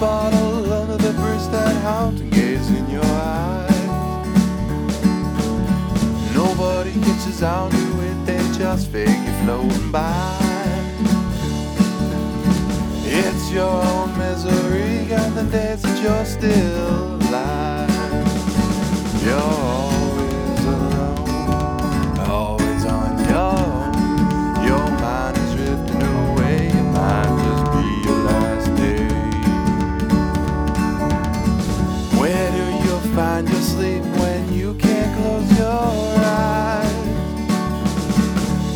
bottle under the bridge that haunting gaze in your eyes. Nobody catches on to it, they just figure floating by. It's your own misery, and the days that you're still. Find your sleep when you can't close your eyes?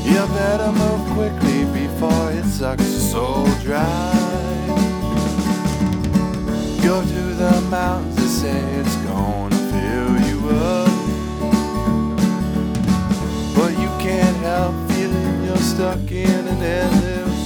You better move quickly before it sucks soul dry. Go to the mountains, they say it's gonna fill you up. But you can't help feeling you're stuck in an endless